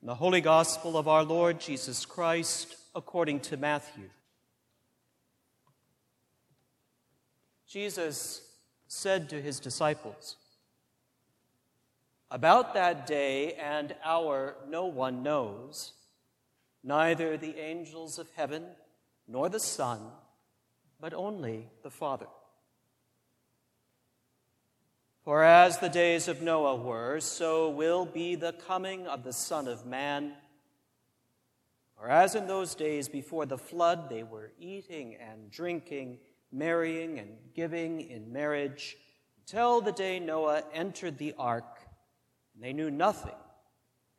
The Holy Gospel of our Lord Jesus Christ according to Matthew. Jesus said to his disciples, About that day and hour no one knows, neither the angels of heaven nor the Son, but only the Father. For as the days of Noah were, so will be the coming of the Son of Man. For as in those days before the flood they were eating and drinking, marrying and giving in marriage, until the day Noah entered the ark, and they knew nothing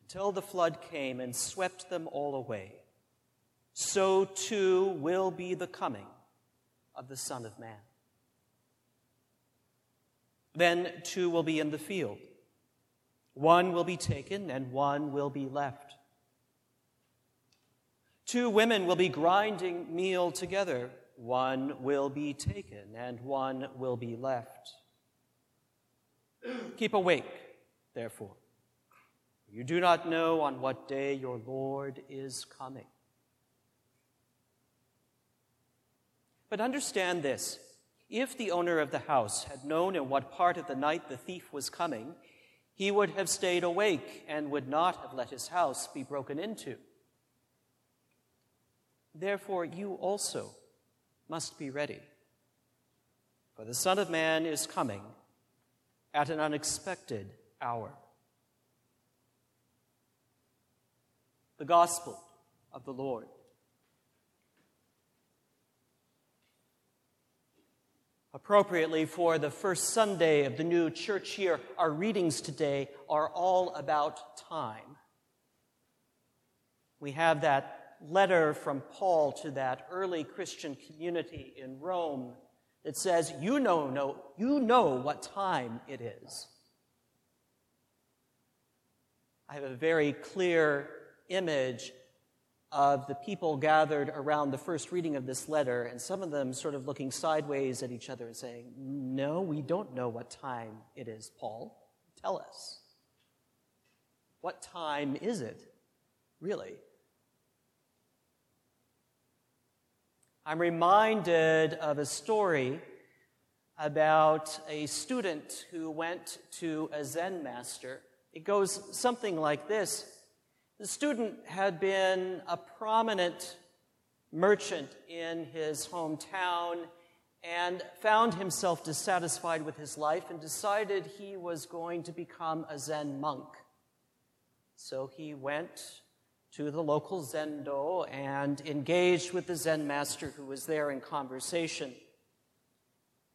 until the flood came and swept them all away. So too will be the coming of the Son of Man. Then two will be in the field. One will be taken and one will be left. Two women will be grinding meal together. One will be taken and one will be left. Keep awake, therefore. You do not know on what day your Lord is coming. But understand this if the owner of the house had known in what part of the night the thief was coming, he would have stayed awake and would not have let his house be broken into. Therefore, you also must be ready. For the Son of Man is coming at an unexpected hour. The Gospel of the Lord. Appropriately for the first Sunday of the new church year, our readings today are all about time. We have that letter from Paul to that early Christian community in Rome that says, You know, know, you know what time it is. I have a very clear image of the people gathered around the first reading of this letter, and some of them sort of looking sideways at each other and saying, No, we don't know what time it is, Paul. Tell us. What time is it, really? I'm reminded of a story about a student who went to a Zen master. It goes something like this the student had been a prominent merchant in his hometown and found himself dissatisfied with his life and decided he was going to become a Zen monk. So he went to the local Zendo and engaged with the Zen master who was there in conversation.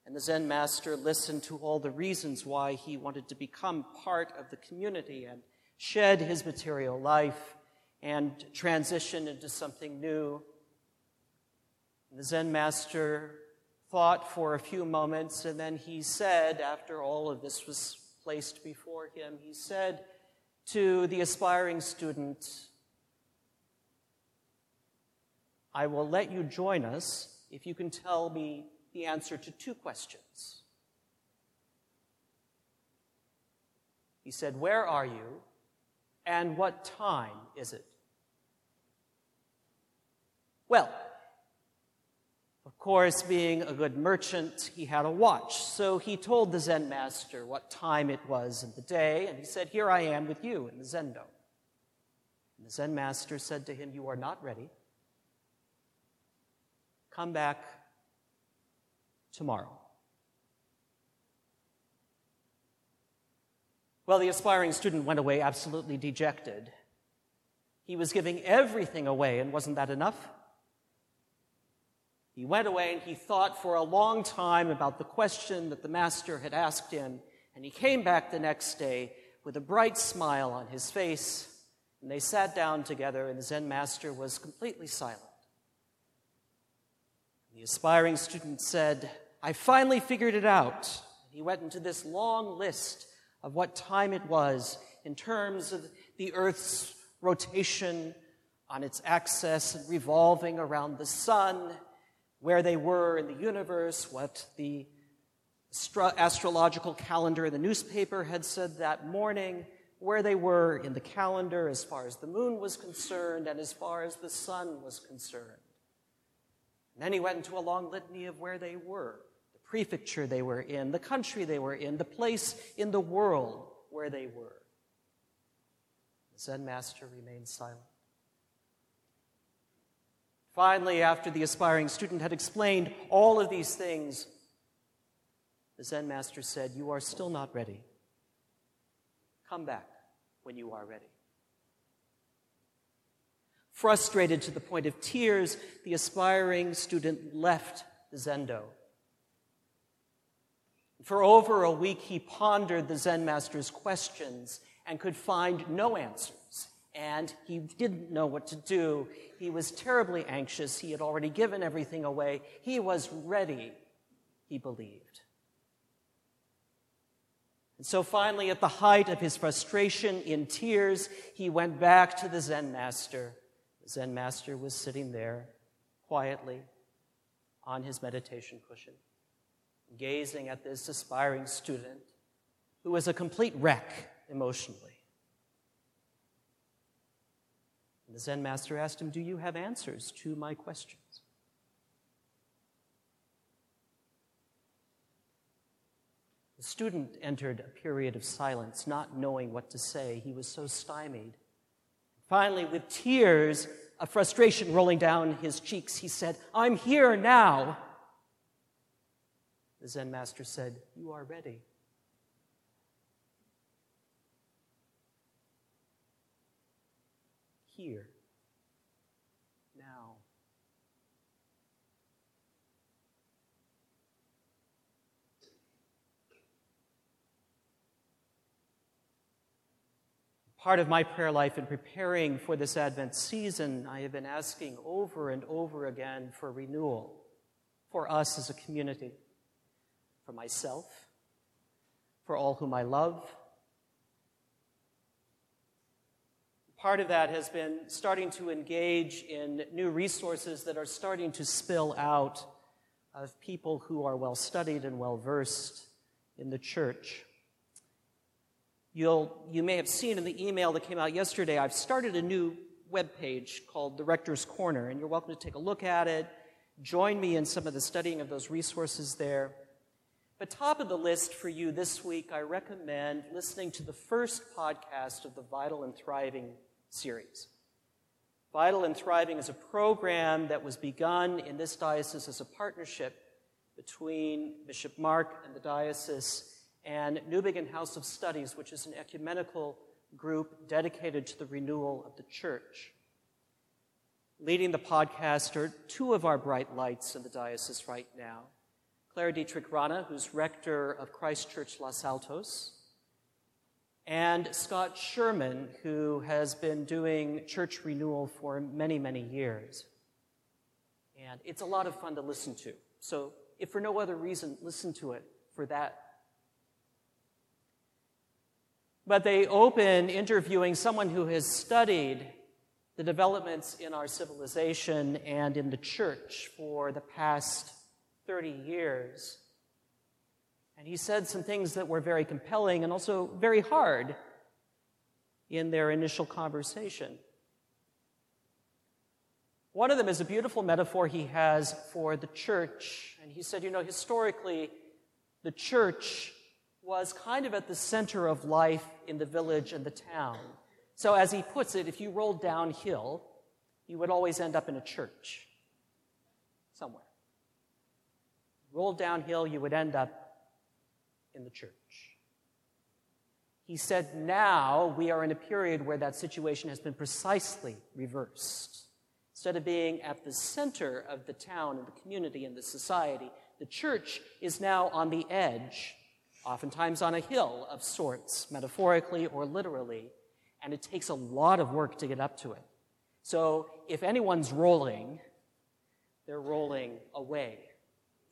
And the Zen master listened to all the reasons why he wanted to become part of the community and shed his material life and transition into something new. The Zen master thought for a few moments, and then he said, after all of this was placed before him, he said to the aspiring student, I will let you join us if you can tell me the answer to two questions. He said, Where are you? And what time is it? Well, of course, being a good merchant, he had a watch. So he told the Zen master what time it was in the day, and he said, Here I am with you in the Zendo. And the Zen master said to him, You are not ready. Come back tomorrow. Well, the aspiring student went away absolutely dejected. He was giving everything away, and wasn't that enough? He went away and he thought for a long time about the question that the master had asked him, and he came back the next day with a bright smile on his face, and they sat down together, and the Zen master was completely silent. The aspiring student said, I finally figured it out. He went into this long list of what time it was in terms of the Earth's rotation on its axis and revolving around the sun, where they were in the universe, what the astrological calendar in the newspaper had said that morning, where they were in the calendar as far as the moon was concerned and as far as the sun was concerned. And then he went into a long litany of where they were prefecture they were in, the country they were in, the place in the world where they were. The Zen master remained silent. Finally, after the aspiring student had explained all of these things, the Zen master said, You are still not ready. Come back when you are ready. Frustrated to the point of tears, the aspiring student left the Zendo. For over a week, he pondered the Zen master's questions and could find no answers. And he didn't know what to do. He was terribly anxious. He had already given everything away. He was ready, he believed. And so finally, at the height of his frustration, in tears, he went back to the Zen master. The Zen master was sitting there quietly on his meditation cushion, gazing at this aspiring student who was a complete wreck emotionally. And the Zen master asked him, Do you have answers to my questions? The student entered a period of silence, not knowing what to say. He was so stymied. Finally, with tears of frustration rolling down his cheeks, he said, I'm here now. The Zen master said, You are ready. Here. Now. part of my prayer life in preparing for this Advent season, I have been asking over and over again for renewal for us as a community, for myself, for all whom I love. Part of that has been starting to engage in new resources that are starting to spill out of people who are well studied and well versed in the church. You'll, you may have seen in the email that came out yesterday, I've started a new web page called The Rector's Corner, and you're welcome to take a look at it. Join me in some of the studying of those resources there. But top of the list for you this week, I recommend listening to the first podcast of the Vital and Thriving series. Vital and Thriving is a program that was begun in this diocese as a partnership between Bishop Mark and the diocese and Newbigin House of Studies, which is an ecumenical group dedicated to the renewal of the church. Leading the podcast are two of our bright lights in the diocese right now Claire Dietrich Rana, who's rector of Christ Church Los Altos, and Scott Sherman, who has been doing church renewal for many, many years. And it's a lot of fun to listen to. So, if for no other reason, listen to it for that but they open interviewing someone who has studied the developments in our civilization and in the church for the past 30 years. And he said some things that were very compelling and also very hard in their initial conversation. One of them is a beautiful metaphor he has for the church. And he said, you know, historically, the church was kind of at the center of life in the village and the town. So, as he puts it, if you rolled downhill, you would always end up in a church somewhere. Rolled downhill, you would end up in the church. He said, now we are in a period where that situation has been precisely reversed. Instead of being at the center of the town and the community and the society, the church is now on the edge oftentimes on a hill of sorts, metaphorically or literally, and it takes a lot of work to get up to it. So if anyone's rolling, they're rolling away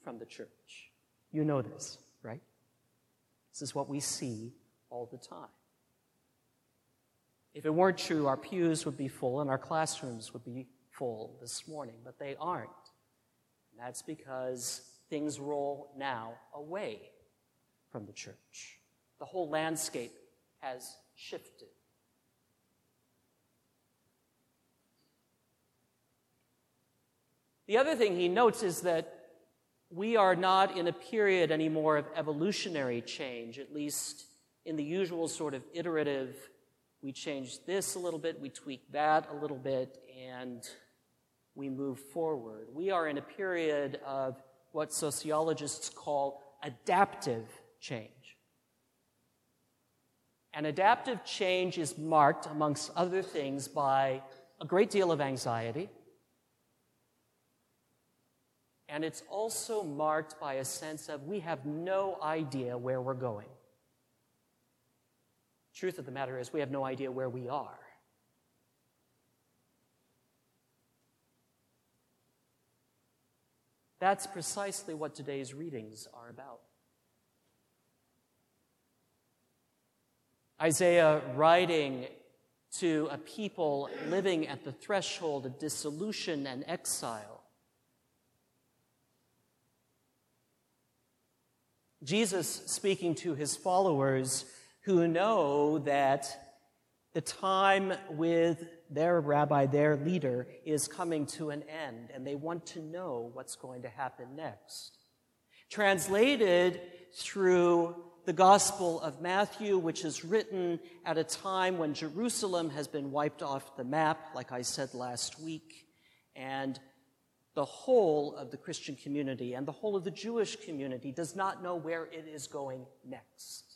from the church. You know this, right? This is what we see all the time. If it weren't true, our pews would be full and our classrooms would be full this morning, but they aren't. And that's because things roll now away from the church. The whole landscape has shifted. The other thing he notes is that we are not in a period anymore of evolutionary change, at least in the usual sort of iterative, we change this a little bit, we tweak that a little bit, and we move forward. We are in a period of what sociologists call adaptive change. And adaptive change is marked, amongst other things, by a great deal of anxiety. And it's also marked by a sense of we have no idea where we're going. Truth of the matter is, we have no idea where we are. That's precisely what today's readings are about. Isaiah, writing to a people living at the threshold of dissolution and exile, Jesus speaking to his followers who know that the time with their rabbi, their leader, is coming to an end, and they want to know what's going to happen next. Translated through the Gospel of Matthew, which is written at a time when Jerusalem has been wiped off the map, like I said last week, and the whole of the Christian community and the whole of the Jewish community does not know where it is going next.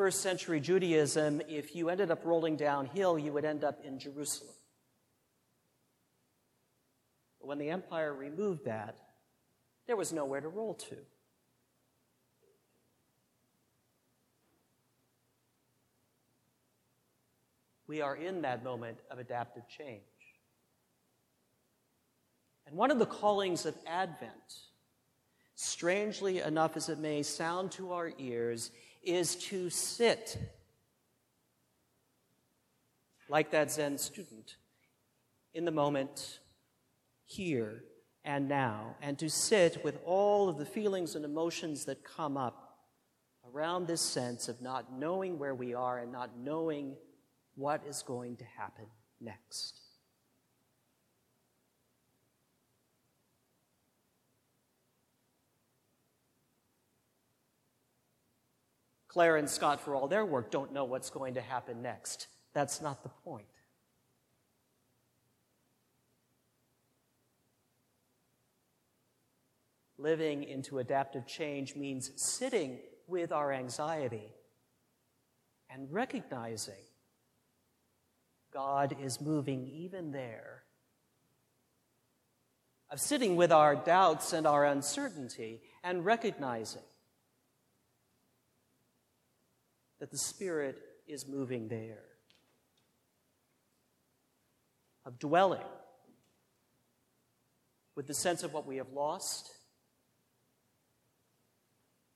first century Judaism, if you ended up rolling downhill, you would end up in Jerusalem. But when the empire removed that, there was nowhere to roll to. We are in that moment of adaptive change. And one of the callings of Advent, strangely enough as it may sound to our ears, is to sit like that Zen student in the moment, here and now, and to sit with all of the feelings and emotions that come up around this sense of not knowing where we are and not knowing what is going to happen next. Claire and Scott, for all their work, don't know what's going to happen next. That's not the point. Living into adaptive change means sitting with our anxiety and recognizing God is moving even there. Of sitting with our doubts and our uncertainty and recognizing that the Spirit is moving there, of dwelling with the sense of what we have lost,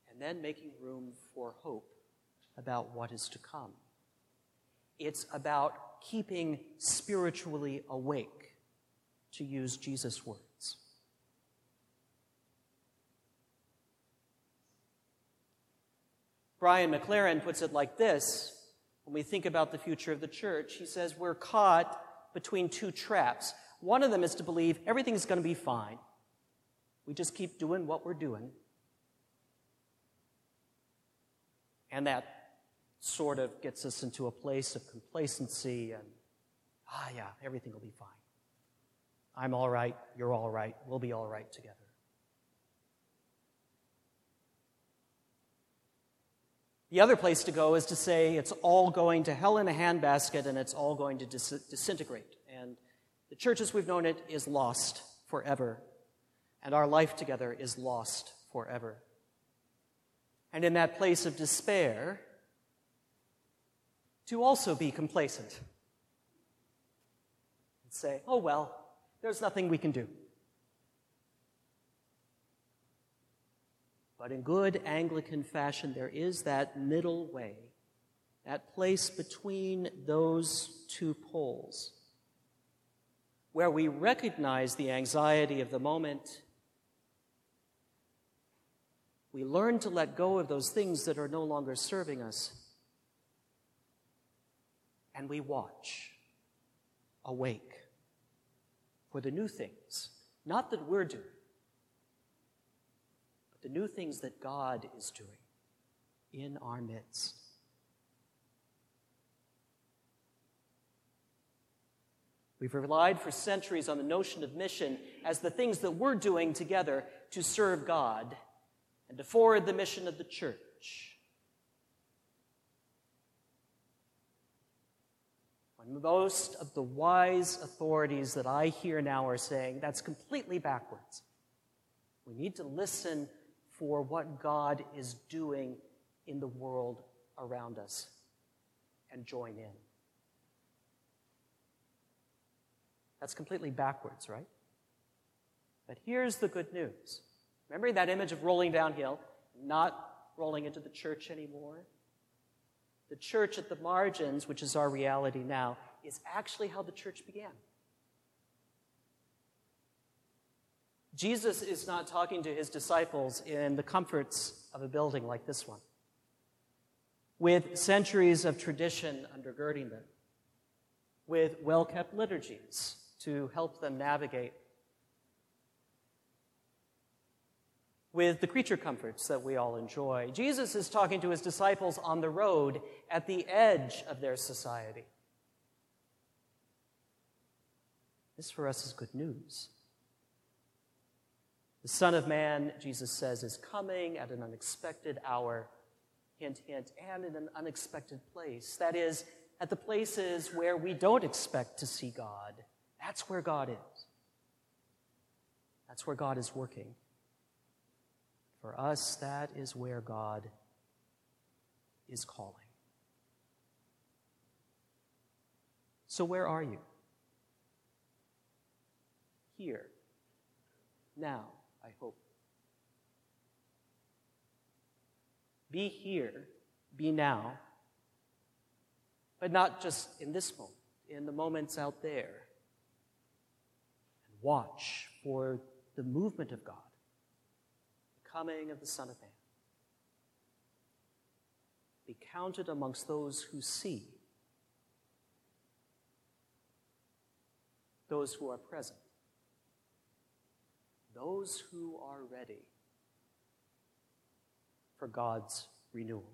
and then making room for hope about what is to come. It's about keeping spiritually awake, to use Jesus' words. Brian McLaren puts it like this when we think about the future of the church. He says, We're caught between two traps. One of them is to believe everything's going to be fine. We just keep doing what we're doing. And that sort of gets us into a place of complacency and, ah, yeah, everything will be fine. I'm all right, you're all right, we'll be all right together. The other place to go is to say it's all going to hell in a handbasket and it's all going to dis- disintegrate. And the church as we've known it is lost forever. And our life together is lost forever. And in that place of despair, to also be complacent and say, oh, well, there's nothing we can do. But in good Anglican fashion, there is that middle way, that place between those two poles, where we recognize the anxiety of the moment we learn to let go of those things that are no longer serving us. And we watch, awake, for the new things, not that we're doing, but the new things that God is doing in our midst. We've relied for centuries on the notion of mission as the things that we're doing together to serve God and to forward the mission of the church. When most of the wise authorities that I hear now are saying that's completely backwards. We need to listen for what God is doing in the world around us and join in. That's completely backwards, right? But here's the good news Remember that image of rolling downhill, not rolling into the church anymore? The church at the margins, which is our reality now, is actually how the church began. Jesus is not talking to his disciples in the comforts of a building like this one, with centuries of tradition undergirding them, with well kept liturgies to help them navigate with the creature comforts that we all enjoy. Jesus is talking to his disciples on the road at the edge of their society. This for us is good news. The Son of Man, Jesus says, is coming at an unexpected hour, hint, hint, and in an unexpected place. That is, at the places where we don't expect to see God. That's where God is. That's where God is working. For us, that is where God is calling. So, where are you? Here. Now, I hope. Be here, be now, but not just in this moment, in the moments out there. And watch for the movement of God coming of the Son of Man. Be counted amongst those who see, those who are present, those who are ready for God's renewal.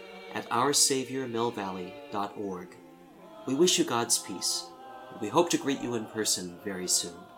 at OurSaviorMillValley.org. We wish you God's peace, and we hope to greet you in person very soon.